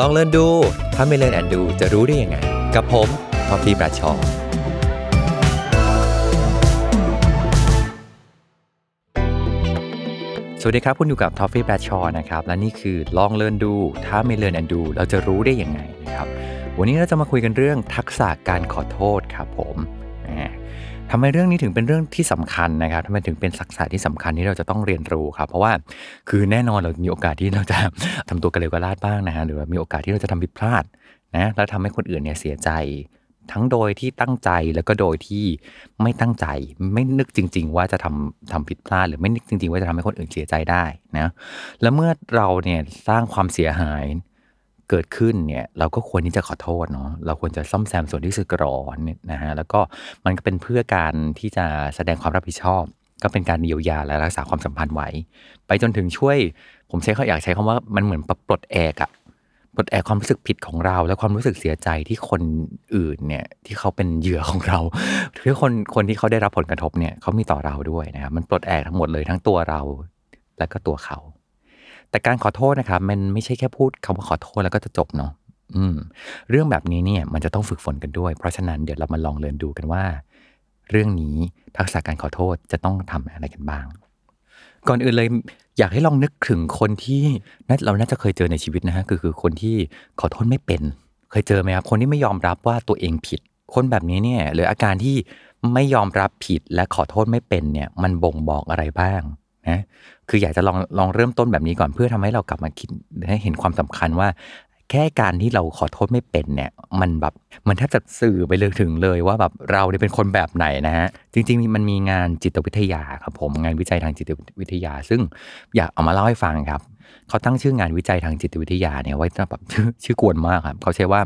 ลองเล่นดู ถ้าไม่เล่นแอนดูจะรู้ได้ยังไง กับผมทอฟฟี่บราชอสวัสดีครับ คุณอยู่กับทอฟฟี่แบรดชอนะครับ และนี่คือลองเลินดู ถ้าไม่เลินแอนดู เราจะรู้ได้ยังไงนะครับ วันนี้เราจะมาคุยกันเรื่องทักษะการขอโทษครับผม ทำไมเรื่องนี้ถึงเป็นเรื่องที่สำคัญนะครับทำไมถึงเป็นทักษะที่สำคัญที่เราจะต้องเรียนรู้ครับ เพราะว่าคือแน่นอนเรามีโอกาสที่เราจะทำตัวกระเลวกระลาดบ้างนะฮะหรือว่ามีโอกาสที่เราจะทำผิดพลาดนะแล้วทำให้คนอื่นเนี่ยเสียใจ ทั้งโดยที่ตั้งใจแล้วก็โดยที่ไม่ตั้งใจ ไม่นึกจริง ๆ ว่าจะทำทำผิดพลาด หรือไม่นึกจริง ๆ ว่าจะทำให้คนอื่นเสียใจได้นะแล้วเมื่อเราเนี่ยสร้างความเสียหาย เกิดขึ้นเนี่ยเราก็ควรที่จะขอโทษเนาะเราควรจะซ่อมแซมส่วนที่สึกหรอเนี่ยนะฮะแล้วก็มันก็เป็นเพื่อการที่จะแสดงความรับผิดชอบ ก็เป็นการเยียวยาและรักษาความสัมพันธ์ไว้ ไปจนถึงช่วย ผมใช้เขาอยากใช้คำว่ามันเหมือนปลดแอกอะปลดแอกความรู้สึกผิดของเรา และความรู้สึกเสียใจที่คนอื่นเนี่ยที่เขาเป็นเหยื่อของเราที่คนคนที่เขาได้รับผลกระทบเนี่ยเขามีต่อเราด้วยนะครับมันปลดแอกทั้งหมดเลยทั้งตัวเรา และก็ตัวเขา แต่การขอโทษนะครับมันไม่ใช่แค่พูดคำว่าขอโทษแล้วก็จะจบเนาะอืม เรื่องแบบนี้เนี่ยมันจะต้องฝึกฝนกันด้วย เพราะฉะนั้นเดี๋ยวเรามาลองเรียนดูกันว่า เรื่องนี้ทักษะการขอโทษจะต้องทำอะไรกันบ้าง ก่อนอื่นเลยอยากให้ลองนึกถึงคนที่น่าเราน่าจะเคยเจอในชีวิตนะฮะคือคือคนที่ขอโทษไม่เป็น เคยเจอไหมครับคนที่ไม่ยอมรับว่าตัวเองผิด คนแบบนี้เนี่ยหรืออาการที่ไม่ยอมรับผิดและขอโทษไม่เป็นเนี่ย มันบ่งบอกอะไรบ้างนะ คืออยากจะลองลองเริ่มต้นแบบนี้ก่อนเพื่อทำให้เรากลับมาคิดให้เห็นความสำคัญว่า แค่การที่เราขอโทษไม่เป็นเนี่ย มันแบบมันแทบจะสื่อไปเลยถึงเลยว่าแบบเราเนี่ยเป็นคนแบบไหนนะฮะจริง ๆ มันมีงานจิตวิทยาครับผมงานวิจัยทางจิตวิทยา ซึ่งอยากเอามาเล่าให้ฟังครับเขาตั้งชื่องานวิจัยทางจิตวิทยาเนี่ยไว้แบบชชื่อกวนมากครับเขาใช้ว่า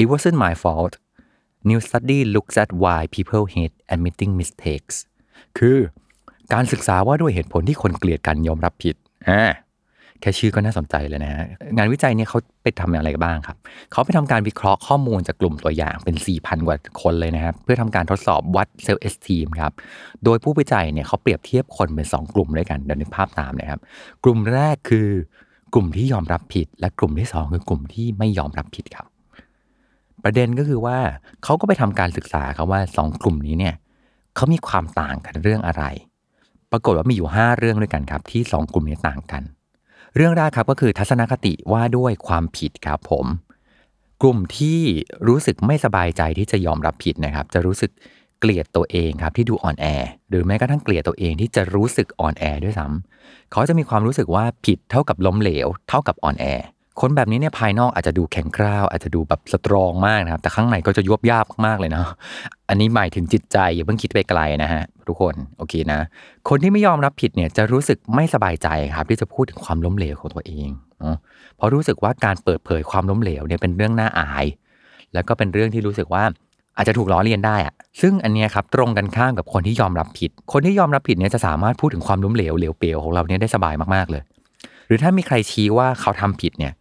it wasn't my fault new study looks at why people hate admitting mistakes คือ การศึกษาว่าด้วยเหตุผลที่คนเกลียดการยอมรับผิดอ่าแค่ชื่อก็น่าสนใจเลยนะฮะงานวิจัยเนี่ยเขาไปทำอะไรบ้างครับ เขาไปทำการวิเคราะห์ข้อมูลจากกลุ่มตัวอย่างเป็น 4,000 กว่าคนเลยนะครับ เพื่อทำการทดสอบวัดเซลล์เอสทีมครับ โดยผู้วิจัยเนี่ยเขาเปรียบเทียบคนเป็น 2 กลุ่มด้วยกันเดี๋ยวนึกภาพตามนะครับ กลุ่มแรกคือกลุ่มที่ยอมรับผิด และกลุ่มที่ 2 คือกลุ่มที่ไม่ยอมรับผิดครับ ประเด็นก็คือว่าเขาก็ไปทำการศึกษาครับว่า 2 กลุ่มนี้เนี่ยเขามีความต่างกันเรื่องอะไร ปรากฏว่ามีอยู่ 5 เรื่องด้วยกันครับที่ 2 กลุ่มนี้ต่างกัน เรื่องแรกครับก็คือทัศนคติว่าด้วยความผิดครับผม กลุ่มที่รู้สึกไม่สบายใจที่จะยอมรับผิดนะครับ จะรู้สึกเกลียดตัวเองครับที่ดูอ่อนแอ หรือแม้กระทั่งเกลียดตัวเองที่จะรู้สึกอ่อนแอด้วยซ้ำเขาจะมีความรู้สึกว่าผิดเท่ากับล้มเหลว เท่ากับอ่อนแอ คนแบบนี้เนี่ยภายนอกอาจจะดูแข็งกร้าว อาจจะดูแบบสตรองมากนะครับ แต่ข้างในก็จะยวบยาบมากเลยเนาะอันนี้หมายถึงจิตใจอย่าเพิ่งคิดไปไกลนะฮะทุกคนโอเคนะ คนที่ไม่ยอมรับผิดเนี่ยจะรู้สึกไม่สบายใจครับ ที่จะพูดถึงความล้มเหลวของตัวเองเนาะเพราะรู้สึกว่าการเปิดเผยความล้มเหลวเนี่ยเป็นเรื่องน่าอาย แล้วก็เป็นเรื่องที่รู้สึกว่าอาจจะถูกล้อเลียนได้อะซึ่งอันนี้ครับตรงกันข้ามกับคนที่ยอมรับผิด คนที่ยอมรับผิดเนี่ยจะสามารถพูดถึงความล้มเหลวเหลวเปลวของเราเนี่ยได้สบายมากๆเลย หรือถ้ามีใครชี้ว่าเขาทำผิดเนี่ย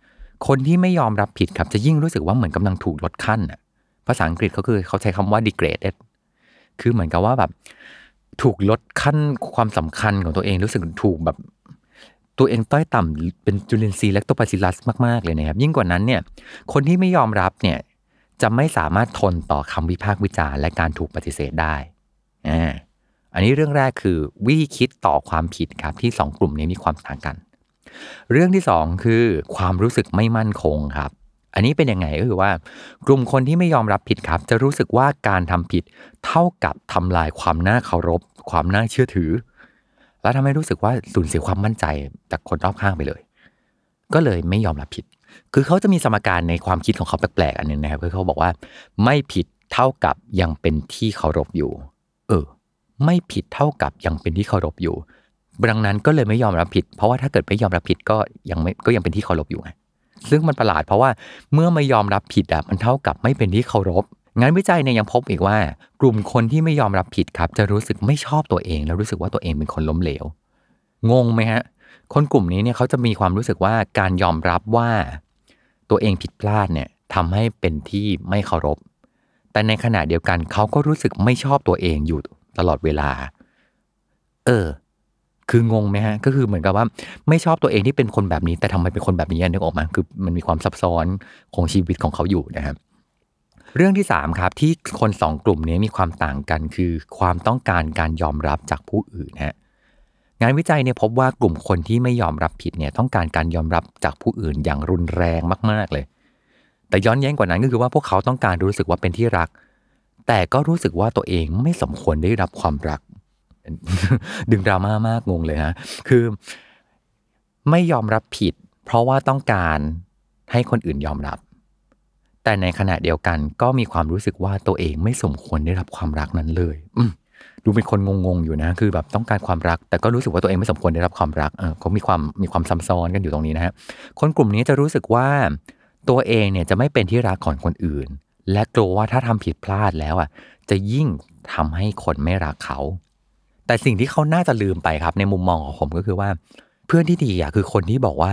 คนที่ไม่ยอมรับผิดครับจะยิ่งรู้สึกว่าเหมือนกำลังถูกลดขั้นอะภาษาอังกฤษเขาคือเขาใช้คำว่า degraded คือเหมือนกับว่าแบบ ถูกลดขั้นความสำคัญของตัวเองรู้สึกถูกแบบ ตัวเองต้อยต่ำเป็นจุลินทรีย์และตัวปาซิลัสมาก ๆ เลยนะครับ ยิ่งกว่านั้นเนี่ย คนที่ไม่ยอมรับเนี่ย จะไม่สามารถทนต่อคำวิพากษ์วิจารณ์และการถูกปฏิเสธได้อ่าอันนี้เรื่องแรกคือวิธีคิดต่อความผิดครับที่สองกลุ่มนี้มีความต่างกัน เรื่องที่สองคือความรู้สึกไม่มั่นคงครับ อันนี้เป็นยังไงก็คือว่า กลุ่มคนที่ไม่ยอมรับผิดครับ จะรู้สึกว่าการทำผิดเท่ากับทำลายความน่าเคารพ ความน่าเชื่อถือ แล้วทำให้รู้สึกว่าสูญเสียความมั่นใจจากคนรอบข้างไปเลย ก็เลยไม่ยอมรับผิด คือเขาจะมีสมการในความคิดของเขาแปลกๆอันหนึงนะครับคือเขาบอกว่าไม่ผิดเท่ากับยังเป็นที่เคารพอยู่ เออ ไม่ผิดเท่ากับยังเป็นที่เคารพอยู่ ดังนั้นก็เลยไม่ยอมรับผิด เพราะว่าถ้าเกิดไม่ยอมรับผิดก็ยังไม่ก็ยังเป็นที่เคารพอยู่ไงซึ่งมันประหลาดเพราะว่าเมื่อไม่ยอมรับผิดอะมันเท่ากับไม่เป็นที่เคารพงานวิจัยเนี่ยยังพบอีกว่า กลุ่มคนที่ไม่ยอมรับผิดครับ จะรู้สึกไม่ชอบตัวเอง แล้วรู้สึกว่าตัวเองเป็นคนล้มเหลว งงไหมฮะ คนกลุ่มนี้เนี่ยเขาจะมีความรู้สึกว่าการยอมรับว่า ตัวเองผิดพลาดเนี่ยทำให้เป็นที่ไม่เคารพ แต่ในขณะเดียวกันเขาก็รู้สึกไม่ชอบตัวเองอยู่ตลอดเวลา เออ คืองงไหมฮะ ก็คือเหมือนกับว่าไม่ชอบตัวเองที่เป็นคนแบบนี้ แต่ทำไมเป็นคนแบบนี้นึกออกมาคือมันมีความซับซ้อนของชีวิตของเขาอยู่นะครับเรื่องที่ 3 ครับ ที่คนสองกลุ่มนี้มีความต่างกันคือความต้องการการยอมรับจากผู้อื่นฮะงานวิจัยเนี่ยพบว่ากลุ่มคนที่ไม่ยอมรับผิดเนี่ยต้องการการยอมรับจากผู้อื่นอย่างรุนแรงมาก ๆ เลย แต่ย้อนแย้งกว่านั้นก็คือว่าพวกเขาต้องการรู้สึกว่าเป็นที่รัก แต่ก็รู้สึกว่าตัวเองไม่สมควรได้รับความรัก ดึงดราม่ามากงงเลยฮะ คือไม่ยอมรับผิด เพราะว่าต้องการให้คนอื่นยอมรับ แต่ในขณะเดียวกันก็มีความรู้สึกว่าตัวเองไม่สมควรได้รับความรักนั้นเลย อืดูเป็นคนงงๆอยู่นะ คือแบบต้องการความรัก แต่ก็รู้สึกว่าตัวเองไม่สมควรได้รับความรัก เออเขามีความมีความซับซ้อนกันอยู่ตรงนี้นะฮะ คนกลุ่มนี้จะรู้สึกว่าตัวเองเนี่ยจะไม่เป็นที่รักของคนอื่น และกลัวว่าถ้าทำผิดพลาดแล้วอะ จะยิ่งทำให้คนไม่รักเขา แต่สิ่งที่เขาน่าจะลืมไปครับ ในมุมมองของผมก็คือว่า เพื่อนที่ดีอะคือคนที่บอกว่า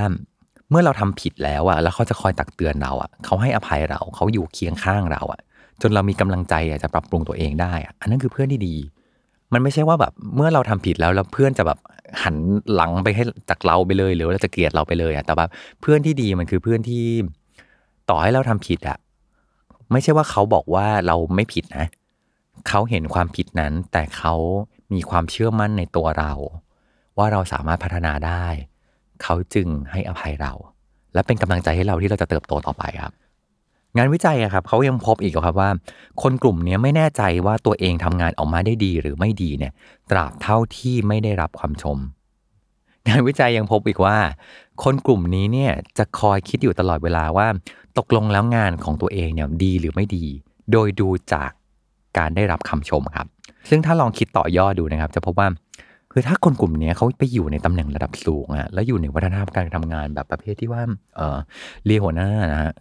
เมื่อเราทำผิดแล้วอะแล้วเขาจะคอยตักเตือนเราอะเขาให้อภัยเราเขาอยู่เคียงข้างเราอะ จนเรามีกำลังใจอะจะปรับปรุงตัวเองได้อะอันนั้นคือเพื่อนที่ดี มันไม่ใช่ว่าแบบเมื่อเราทำผิดแล้วแล้วเพื่อนจะแบบหันหลังไปให้จากเราไปเลยหรือว่าจะเกลียดเราไปเลยอะแต่แบบเพื่อนที่ดีมันคือเพื่อนที่ต่อให้เราทำผิดอะไม่ใช่ว่าเขาบอกว่าเราไม่ผิดนะ เขาเห็นความผิดนั้น แต่เขา มีความเชื่อมั่นในตัวเรา ว่าเราสามารถพัฒนาได้ เขาจึงให้อภัยเรา และเป็นกำลังใจให้เราที่เราจะเติบโตต่อไปครับ งานวิจัยครับเขายังพบอีกครับว่า คนกลุ่มนี้ไม่แน่ใจว่าตัวเองทำงานออกมาได้ดีหรือไม่ดีเนี่ยตราบเท่าที่ไม่ได้รับความชมงานวิจัยยังพบอีกว่า คนกลุ่มนี้เนี่ยจะคอยคิดอยู่ตลอดเวลาว่า ตกลงแล้วงานของตัวเองเนี่ยดีหรือไม่ดี โดยดูจากการได้รับคำชมครับ ซึ่งถ้าลองคิดต่อยอดดูนะครับ จะพบว่าคือถ้าคนกลุ่มนี้เขาไปอยู่ในตำแหน่งระดับสูงอะแล้วอยู่ในวัฒนธรรมการทำงานแบบประเภทที่ว่าเออเรียหัวหน้านะฮะ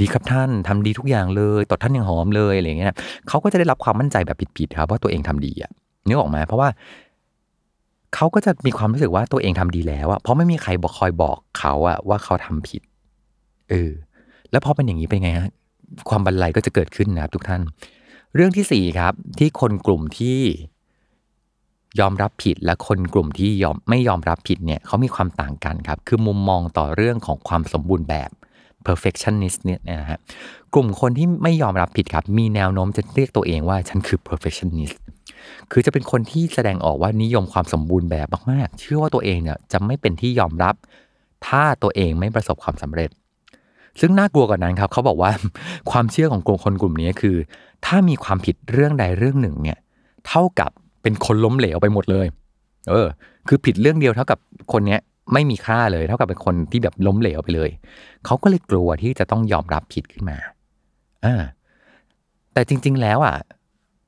ดีครับท่านทำดีทุกอย่างเลยตดท่านย่างหอมเลยอะไรเงี้ยเขาก็จะได้รับความมั่นใจแบบผิดๆครับว่าตัวเองทำดีอะนึกออกไหมเพราะว่าเขาก็จะมีความรู้สึกว่าตัวเองทำดีแล้วอะเพราะไม่มีใครบอกคอยบอกเขาอะว่าเขาทำผิดเออแล้วพอเป็นอย่างนี้เป็นไงฮะความบันไลก็จะเกิดขึ้นนะครับทุกท่าน เรื่องที่สี่ครับ ที่คนกลุ่มที่ยอมรับผิดและคนกลุ่มที่ยอมไม่ยอมรับผิดเนี่ยเขามีความต่างกันครับ คือมุมมองต่อเรื่องของความสมบูรณ์แบบ perfectionist เนี่ยนะฮะกลุ่มคนที่ไม่ยอมรับผิดครับ มีแนวโน้มจะเรียกตัวเองว่าฉันคือ perfectionist คือจะเป็นคนที่แสดงออกว่านิยมความสมบูรณ์แบบมากๆ เชื่อว่าตัวเองเนี่ยจะไม่เป็นที่ยอมรับ ถ้าตัวเองไม่ประสบความสำเร็จ ซึ่งน่ากลัวกว่านั้นครับเขาบอกว่าความเชื่อของกลุ่มคนกลุ่มนี้คือ ถ้ามีความผิดเรื่องใดเรื่องหนึ่งเนี่ยเท่ากับเป็นคนล้มเหลวไปหมดเลย เออ คือผิดเรื่องเดียวเท่ากับคนเนี้ยไม่มีค่าเลย เท่ากับเป็นคนที่แบบล้มเหลวไปเลย เขาก็เลยกลัวที่จะต้องยอมรับผิดขึ้นมาอ่าแต่จริง ๆ แล้วอะ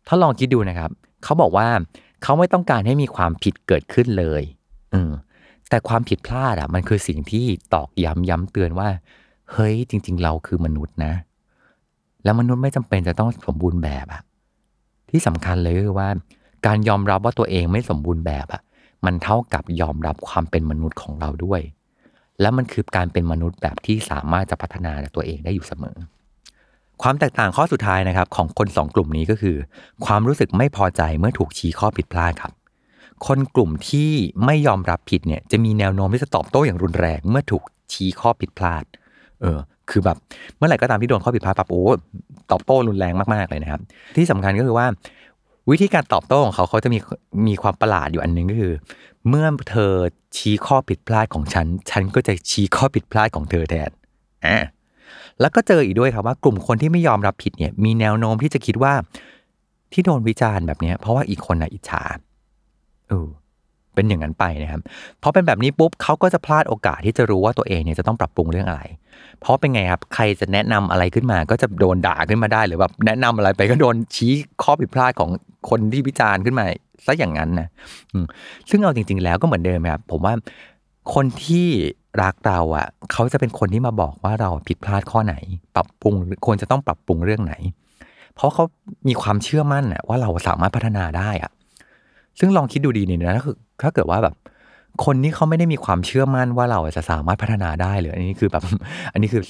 ถ้าลองคิดดูนะครับ เขาบอกว่าเขาไม่ต้องการให้มีความผิดเกิดขึ้นเลย อืมแต่ความผิดพลาดอะ มันคือสิ่งที่ตอกย้ำย้ำเตือนว่า เฮ้ยจริง ๆ เราคือมนุษย์นะ แล้วมนุษย์ไม่จำเป็นจะต้องสมบูรณ์แบบอะที่สำคัญเลยคือว่า การยอมรับว่าตัวเองไม่สมบูรณ์แบบอะมันเท่ากับยอมรับความเป็นมนุษย์ของเราด้วย และมันคือการเป็นมนุษย์แบบที่สามารถจะพัฒนาตัวเองได้อยู่เสมอ ความแตกต่างข้อสุดท้ายนะครับ ของคนสองกลุ่มนี้ก็คือ ความรู้สึกไม่พอใจเมื่อถูกชี้ข้อผิดพลาดครับ คนกลุ่มที่ไม่ยอมรับผิดเนี่ยจะมีแนวโน้มที่จะตอบโต้อย่างรุนแรงเมื่อถูกชี้ข้อผิดพลาด เออ คือแบบเมื่อไหร่ก็ตามที่โดนข้อผิดพลาดปั๊บโอ้ตอบโต้รุนแรงมากๆเลยนะครับ ที่สำคัญก็คือว่า วิธีการตอบโต้ของเขาเขาจะมีมีความประหลาดอยู่อันหนึงก็คือ เมื่อเธอชี้ข้อผิดพลาดของฉัน ฉันก็จะชี้ข้อผิดพลาดของเธอแทนอ่าแล้วก็เจออีกด้วยครับว่ากลุ่มคนที่ไม่ยอมรับผิดเนี่ย มีแนวโน้มที่จะคิดว่าที่โดนวิจารณ์แบบนี้เพราะว่าอีกคนน่ะอิจฉาเออ เป็นอย่างนั้นไปนะครับพอเป็นแบบนี้ปุ๊บเขาก็จะพลาดโอกาสที่จะรู้ว่าตัวเองเนี่ยจะต้องปรับปรุงเรื่องอะไร เพราะเป็นไงครับใครจะแนะนำอะไรขึ้นมา ก็จะโดนด่าขึ้นมาได้ หรือแบบแนะนำอะไรไปก็โดนชี้ข้อผิดพลาดของคนที่วิจารณ์ขึ้นมาซะอย่างนั้นนะซึ่งเอาจริง ๆ แล้วก็เหมือนเดิมครับผมว่าคนที่รักเราอะ เขาจะเป็นคนที่มาบอกว่าเราผิดพลาดข้อไหน ปรับปรุงควรจะต้องปรับปรุงเรื่องไหน เพราะเขามีความเชื่อมั่นอะว่าเราสามารถพัฒนาได้อะ ซึ่งลองคิดดูดีนี่นะคือ ถ้าเกิดว่าแบบคนนี้เขาไม่ได้มีความเชื่อมั่นว่าเราจะสามารถพัฒนาได้เลยอันนี้คือแบบ อันนี้คือ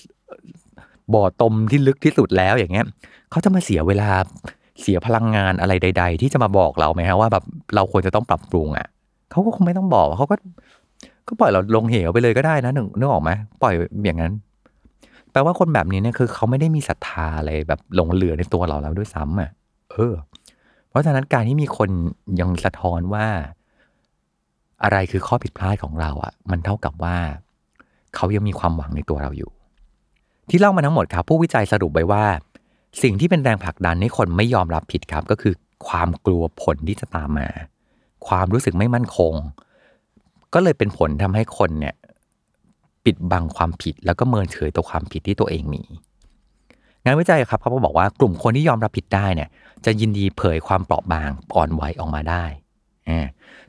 บ่อตมที่ลึกที่สุดแล้วอย่างเงี้ยเขาจะมาเสียเวลาเสียพลังงานอะไรใด ๆ ที่จะมาบอกเราไหมฮะว่าแบบเราควรจะต้องปรับปรุงอะเขาก็คงไม่ต้องบอกเขาก็ ก็ปล่อยเราลงเหวไปเลยก็ได้นะหนึ่งนึกออกไหมปล่อยอย่างนั้น แปลว่าคนแบบนี้เนี่ยคือเขาไม่ได้มีศรัทธาอะไรแบบหลงเหลือในตัวเราแล้วด้วยซ้ำอะ เออ เพราะฉะนั้นการที่มีคนยังสะท้อนว่า อะไรคือข้อผิดพลาดของเราอะ มันเท่ากับว่า เขายังมีความหวังในตัวเราอยู่ ที่เล่ามาทั้งหมดครับผู้วิจัยสรุปไว้ว่า สิ่งที่เป็นแรงผลักดันให้คนไม่ยอมรับผิดครับ ก็คือความกลัวผลที่จะตามมา ความรู้สึกไม่มั่นคง ก็เลยเป็นผลทำให้คนเนี่ยปิดบังความผิดแล้วก็เมินเฉยต่อความผิดที่ตัวเองมี งานวิจัยครับเขาบอกว่ากลุ่มคนที่ยอมรับผิดได้เนี่ย จะยินดีเผยความเปราะบางอ่อนไหวออกมาได้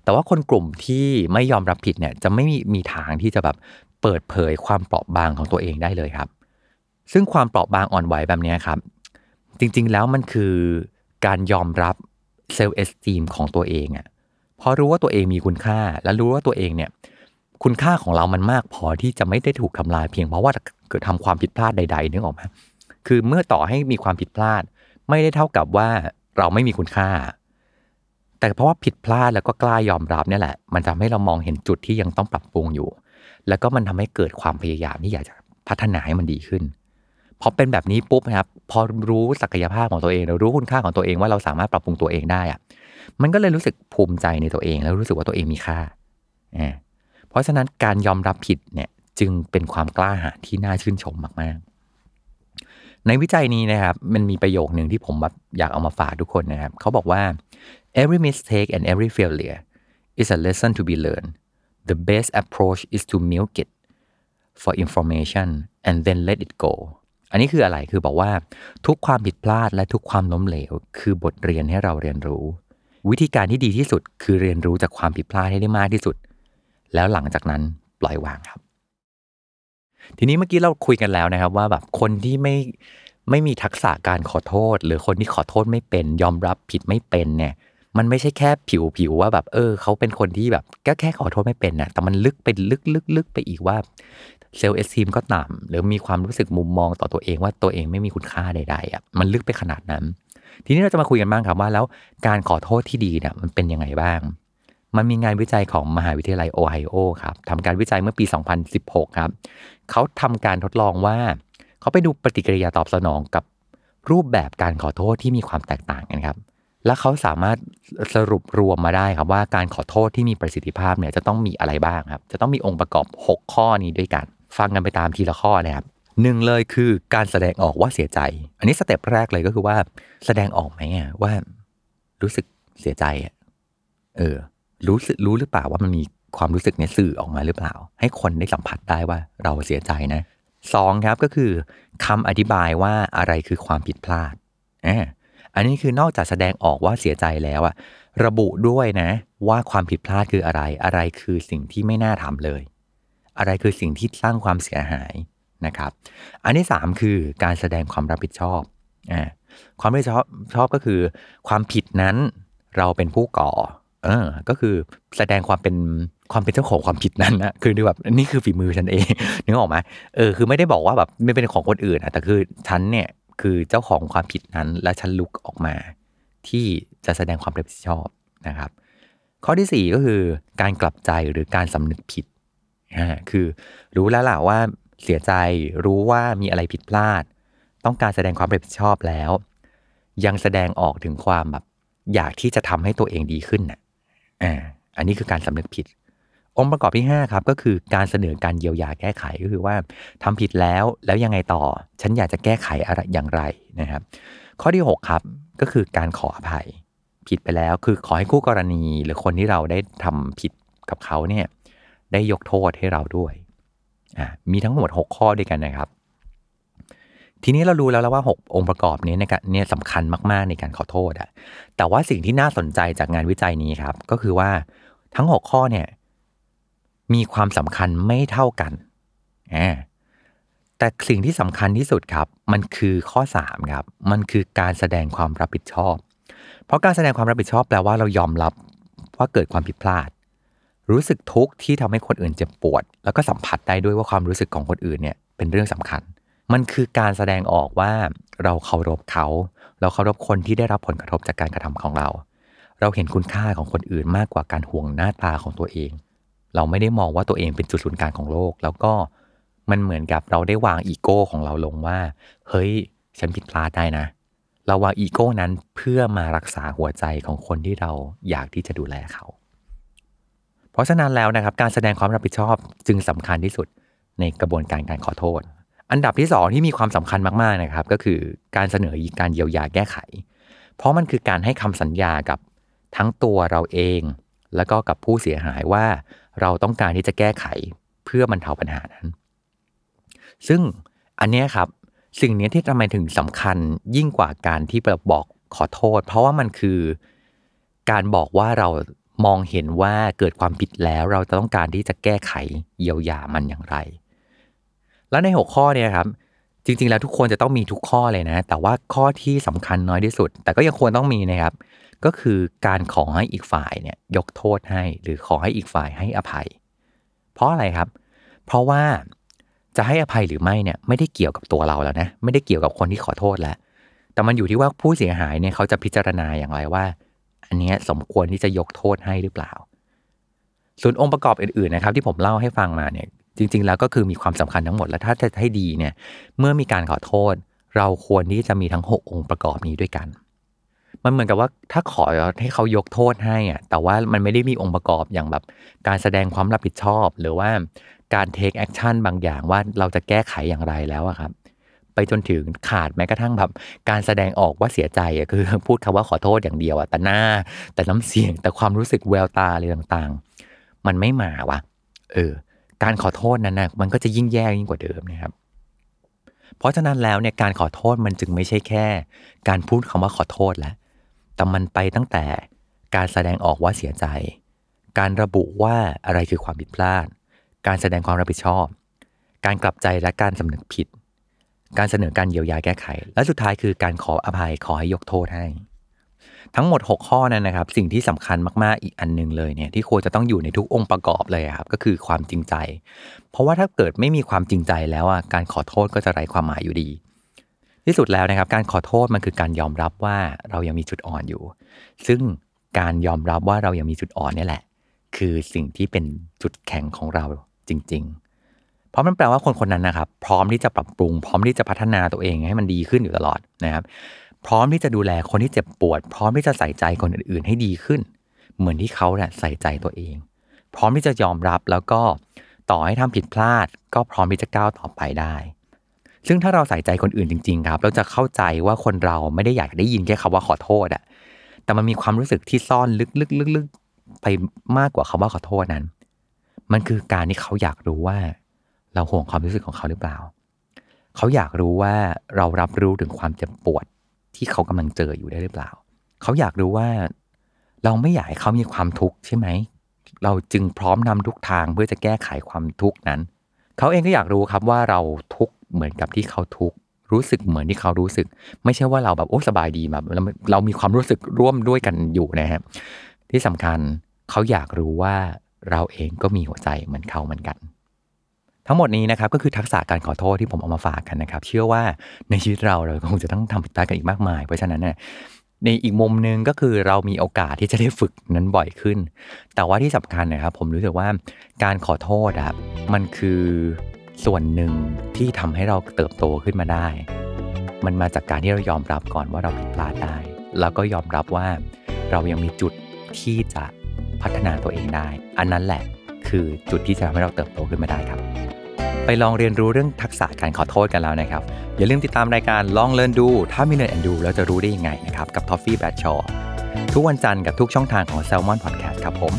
แต่ว่าคนกลุ่มที่ไม่ยอมรับผิดเนี่ยจะไม่มีมีทางที่จะแบบเปิดเผยความเปราะบางของตัวเองได้เลยครับ ซึ่งความเปราะบางอ่อนไหวแบบนี้ครับ จริงๆแล้วมันคือการยอมรับเซลล์เอสตีมของตัวเองอะพอรู้ว่าตัวเองมีคุณค่า และรู้ว่าตัวเองเนี่ย คุณค่าของเรามันมากพอที่จะไม่ได้ถูกทำลายเพียงเพราะว่าเกิดทำความผิดพลาดใด ๆ นึกออกไหมคือเมื่อต่อให้มีความผิดพลาด ไม่ได้เท่ากับว่าเราไม่มีคุณค่า แต่เพราะว่าผิดพลาดแล้วก็กล้ายอมรับเนี่ยแหละ มันทำให้เรามองเห็นจุดที่ยังต้องปรับปรุงอยู่ แล้วก็มันทำให้เกิดความพยายามที่อยากจะพัฒนาให้มันดีขึ้นพอเป็นแบบนี้ปุ๊บนะครับ พอรู้ศักยภาพของตัวเองเรารู้คุณค่าของตัวเองว่าเราสามารถปรับปรุงตัวเองได้อะมันก็เลยรู้สึกภูมิใจในตัวเอง แล้วรู้สึกว่าตัวเองมีค่าเพราะฉะนั้นการยอมรับผิดเนี่ยจึงเป็นความกล้าหาญที่น่าชื่นชมมากๆ ในวิจัยนี้นะครับ มันมีประโยคหนึ่งที่ผมแบบอยากเอามาฝากทุกคนนะครับ เขาบอกว่า every mistake and every failure is a lesson to be learned the best approach is to milk it for information and then let it go อันนี้คืออะไร คือบอกว่าทุกความผิดพลาดและทุกความล้มเหลว คือบทเรียนให้เราเรียนรู้ วิธีการที่ดีที่สุดคือเรียนรู้จากความผิดพลาดให้ได้มากที่สุด แล้วหลังจากนั้นปล่อยวางครับ ทีนี้เมื่อกี้เราคุยกันแล้วนะครับว่าแบบคนที่ไม่ไม่มีทักษะการขอโทษ หรือคนที่ขอโทษไม่เป็น ยอมรับผิดไม่เป็นเนี่ย มันไม่ใช่แค่ผิวผิวว่าแบบเออเขาเป็นคนที่แบบก็แค่ขอโทษไม่เป็นนะแต่มันลึกไปลึกลึกลึกไปอีกว่าเซลล์เอสทีมก็ต่ำหรือมีความรู้สึกมุมมองต่อตัวเองว่าตัวเองไม่มีคุณค่าใดๆอะมันลึกไปขนาดนั้น ทีนี้เราจะมาคุยกันบ้างครับว่าแล้วการขอโทษที่ดีเนี่ยมันเป็นยังไงบ้าง มันมีงานวิจัยของมหาวิทยาลัยโอไฮโอครับทำการวิจัยเมื่อปี 2016 ครับเขาทำการทดลองว่า เขาไปดูปฏิกิริยาตอบสนองกับรูปแบบการขอโทษที่มีความแตกต่างกันครับ และเขาสามารถสรุปรวมมาได้ครับว่าการขอโทษที่มีประสิทธิภาพเนี่ยจะต้องมีอะไรบ้างครับ จะต้องมีองค์ประกอบ 6 ข้อนี้ด้วยกัน ฟังกันไปตามทีละข้อนะครับหนึ่งเลยคือการแสดงออกว่าเสียใจ อันนี้สเต็ปแรกเลยก็คือว่าแสดงออกไหมว่ารู้สึกเสียใจเออ รู้สึกรู้หรือเปล่าว่ามันมีความรู้สึกเนี่ยสื่อออกมาหรือเปล่า ให้คนได้สัมผัสได้ว่าเราเสียใจนะสองครับก็คือคำอธิบายว่าอะไรคือความผิดพลาดอ่า อันนี้คือนอกจากแสดงออกว่าเสียใจแล้วอะระบุด้วยนะ ว่าความผิดพลาดคืออะไร อะไรคือสิ่งที่ไม่น่าทำเลย อะไรคือสิ่งที่สร้างความเสียหายนะครับ อันที่ 3 คือการแสดงความรับผิดชอบอ่าความรับผิดชอบชอบก็คือ ความผิดนั้นเราเป็นผู้ก่อเออก็คือแสดงความเป็นความเป็นเจ้าของความผิดนั้นนะคือแบบนี่คือฝีมือฉันเองนึกออกไหมเออคือไม่ได้บอกว่าแบบไม่เป็นของคนอื่นนะแต่คือฉันเนี่ย คือเจ้าของความผิดนั้นและฉันลุกออกมา ที่จะแสดงความรับผิดชอบนะครับ ข้อที่ 4 ก็คือการกลับใจหรือการสำนึกผิดคือรู้แล้วล่ะว่าเสียใจรู้ว่ามีอะไรผิดพลาด ต้องการแสดงความรับผิดชอบแล้ว ยังแสดงออกถึงความแบบอยากที่จะทำให้ตัวเองดีขึ้นน่ะอ่าอันนี้คือการสำนึกผิด องค์ประกอบที่ 5 ครับ ก็คือการเสนอการเยียวยาแก้ไขก็คือว่าทำผิดแล้วแล้วยังไงต่อ ฉันอยากจะแก้ไขอะไรอย่างไรนะครับ ข้อที่ 6 ครับก็คือการขออภัยผิดไปแล้ว คือขอให้คู่กรณีหรือคนที่เราได้ทำผิดกับเขาเนี่ยได้ยกโทษให้เราด้วยอ่ามีทั้งหมด 6 ข้อด้วยกันนะครับ ทีนี้เรารู้แล้วแล้วว่า 6 องค์ประกอบนี้ในการเนี่ยสำคัญมากๆในการขอโทษอะแต่ว่าสิ่งที่น่าสนใจจากงานวิจัยนี้ครับ ก็คือว่าทั้ง 6 ข้อเนี่ย มีความสำคัญไม่เท่ากัน แต่สิ่งที่สำคัญที่สุดครับ มันคือข้อ 3 ครับ มันคือการแสดงความรับผิดชอบ เพราะการแสดงความรับผิดชอบแปลว่าเรายอมรับว่าเกิดความผิดพลาด รู้สึกทุกข์ที่ทำให้คนอื่นเจ็บปวด แล้วก็สัมผัสได้ด้วยว่าความรู้สึกของคนอื่นเนี่ยเป็นเรื่องสำคัญ มันคือการแสดงออกว่าเราเคารพเขา เราเคารพคนที่ได้รับผลกระทบจากการกระทำของเรา เราเห็นคุณค่าของคนอื่นมากกว่าการห่วงหน้าตาของตัวเอง เราไม่ได้มองว่าตัวเองเป็นจุดศูนย์กลางของโลก แล้วก็มันเหมือนกับเราได้วางอีโก้ของเราลงว่า เฮ้ย ฉันผิดพลาดได้นะ เราวางอีโก้นั้นเพื่อมารักษาหัวใจของคนที่เราอยากที่จะดูแลเขา เพราะฉะนั้นแล้วนะครับ การแสดงความรับผิดชอบจึงสำคัญที่สุดในกระบวนการการขอโทษ อันดับที่สองที่มีความสำคัญมากๆนะครับ ก็คือการเสนอการเยียวยาแก้ไข เพราะมันคือการให้คำสัญญากับทั้งตัวเราเอง แล้วก็กับผู้เสียหายว่า เราต้องการที่จะแก้ไขเพื่อบรรเทาปัญหานั้น ซึ่งอันนี้ครับสิ่งนี้ที่ทำไมถึงสำคัญยิ่งกว่าการที่แบบบอกขอโทษ เพราะว่ามันคือการบอกว่าเรามองเห็นว่าเกิดความผิดแล้วเราจะต้องการที่จะแก้ไขเยียวยามันอย่างไร แล้วใน6ข้อเนี่ยครับ จริง ๆ แล้วทุกคนจะต้องมีทุกข้อเลยนะ แต่ว่าข้อที่สำคัญน้อยที่สุด แต่ก็ยังควรต้องมีนะครับ ก็คือการขอให้อีกฝ่ายเนี่ยยกโทษให้หรือขอให้อีกฝ่ายให้อภัย เพราะอะไรครับ เพราะว่าจะให้อภัยหรือไม่เนี่ยไม่ได้เกี่ยวกับตัวเราแล้วนะไม่ได้เกี่ยวกับคนที่ขอโทษแล้ว แต่มันอยู่ที่ว่าผู้เสียหายเนี่ยเขาจะพิจารณาอย่างไรว่า อันนี้สมควรที่จะยกโทษให้หรือเปล่า ส่วนองค์ประกอบอื่นๆนะครับที่ผมเล่าให้ฟังมาเนี่ยจริง ๆ แล้วก็คือมีความสำคัญทั้งหมดและถ้าจะให้ดีเนี่ยเมื่อมีการขอโทษ เราควรที่จะมีทั้ง 6 องค์ประกอบนี้ด้วยกัน มันเหมือนกับว่าถ้าขอให้เขายกโทษให้อะแต่ว่ามันไม่ได้มีองค์ประกอบอย่างแบบการแสดงความรับผิดชอบ หรือว่าการ take action บางอย่างว่าเราจะแก้ไขอย่างไรแล้วอะครับ ไปจนถึงขาดแม้กระทั่งแบบการแสดงออกว่าเสียใจอะคือพูดคำว่าขอโทษอย่างเดียวอะแต่หน้า แต่น้ำเสียง แต่ความรู้สึกแววตาอะไรต่างๆ มันไม่มาวะเออ การขอโทษนั้นนะมันก็จะยิ่งแย่ยิ่งกว่าเดิมนะครับเพราะฉะนั้นแล้วเนี่ยการขอโทษมันจึงไม่ใช่แค่ การพูดคำว่าขอโทษแล้ว แต่มันไปตั้งแต่การแสดงออกว่าเสียใจ การระบุว่าอะไรคือความผิดพลาด การแสดงความรับผิดชอบ การกลับใจและการสำนึกผิด การเสนอการเยียวยาแก้ไข และสุดท้ายคือการขออภัยขอให้ยกโทษให้ ทั้งหมด 6 ข้อนั้นนะครับ สิ่งที่สำคัญมากๆอีกอันหนึ่งเลยเนี่ยที่ควรจะต้องอยู่ในทุกองค์ประกอบเลยครับก็คือความจริงใจ เพราะว่าถ้าเกิดไม่มีความจริงใจแล้วอะการขอโทษก็จะไร้ความหมายอยู่ดี ที่สุดแล้วนะครับ การขอโทษมันคือการยอมรับว่าเรายังมีจุดอ่อนอยู่ ซึ่งการยอมรับว่าเรายังมีจุดอ่อนนี่แหละ คือสิ่งที่เป็นจุดแข็งของเราจริง ๆ เพราะมันแปลว่าคนคนนั้นนะครับ พร้อมที่จะปรับปรุง พร้อมที่จะพัฒนาตัวเองให้มันดีขึ้นอยู่ตลอดนะครับ พร้อมที่จะดูแลคนที่เจ็บปวด พร้อมที่จะใส่ใจคนอื่นๆ ให้ดีขึ้น เหมือนที่เขาเนี่ยใส่ใจตัวเอง พร้อมที่จะยอมรับแล้วก็ต่อให้ทำผิดพลาด ก็พร้อมที่จะก้าวต่อไปได้ ซึ่งถ้าเราใส่ใจคนอื่นจริงๆครับเราจะเข้าใจว่าคนเราไม่ได้อยากได้ยินแค่คำว่าขอโทษอะแต่มันมีความรู้สึกที่ซ่อนลึกๆๆไปมากกว่าคำว่าขอโทษนั้น มันคือการที่เขาอยากรู้ว่า เราห่วงความรู้สึกของเขาหรือเปล่า เขาอยากรู้ว่าเรารับรู้ถึงความเจ็บปวดที่เขากำลังเจออยู่ได้หรือเปล่า เขาอยากรู้ว่า เราไม่อยากให้เขามีความทุกข์ใช่ไหม เราจึงพร้อมนำทุกทางเพื่อจะแก้ไขความทุกข์นั้น เขาเองก็อยากรู้ครับว่าเราทุกข์ เหมือนกับที่เขาทุกข์รู้สึกเหมือนที่เขารู้สึก ไม่ใช่ว่าเราแบบโอ้สบายดีแบบเราเรามีความรู้สึกร่วมด้วยกันอยู่นะครับที่สำคัญเขาอยากรู้ว่าเราเองก็มีหัวใจเหมือนเขาเหมือนกัน ทั้งหมดนี้นะครับก็คือทักษะการขอโทษที่ผมเอามาฝากกันนะครับ เชื่อว่าในชีวิตเราเราคงจะต้องทำผิดพลาดกันอีกมากมาย เพราะฉะนั้นเนี่ยในอีกมุมหนึ่งก็คือเรามีโอกาสที่จะได้ฝึกนั้นบ่อยขึ้น แต่ว่าที่สำคัญนะครับ ผมรู้สึกว่าการขอโทษครับมันคือ ส่วนหนึ่งที่ทำให้เราเติบโตขึ้นมาได้ มันมาจากการที่เรายอมรับก่อนว่าเราผิดพลาดได้ แล้วก็ยอมรับว่าเรายังมีจุดที่จะพัฒนาตัวเองได้ อันนั้นแหละคือจุดที่จะทำให้เราเติบโตขึ้นมาได้ครับ ไปลองเรียนรู้เรื่องทักษะการขอโทษกันแล้วนะครับ อย่าลืมติดตามรายการลองเรียนดู ถ้าไม่เรียนแอนดูแล้วจะรู้ได้ยังไงนะครับ กับ Toffee b a d s h a w ทุกวันจันทร์กับทุกช่องทางของ Salmon Podcast ครับผม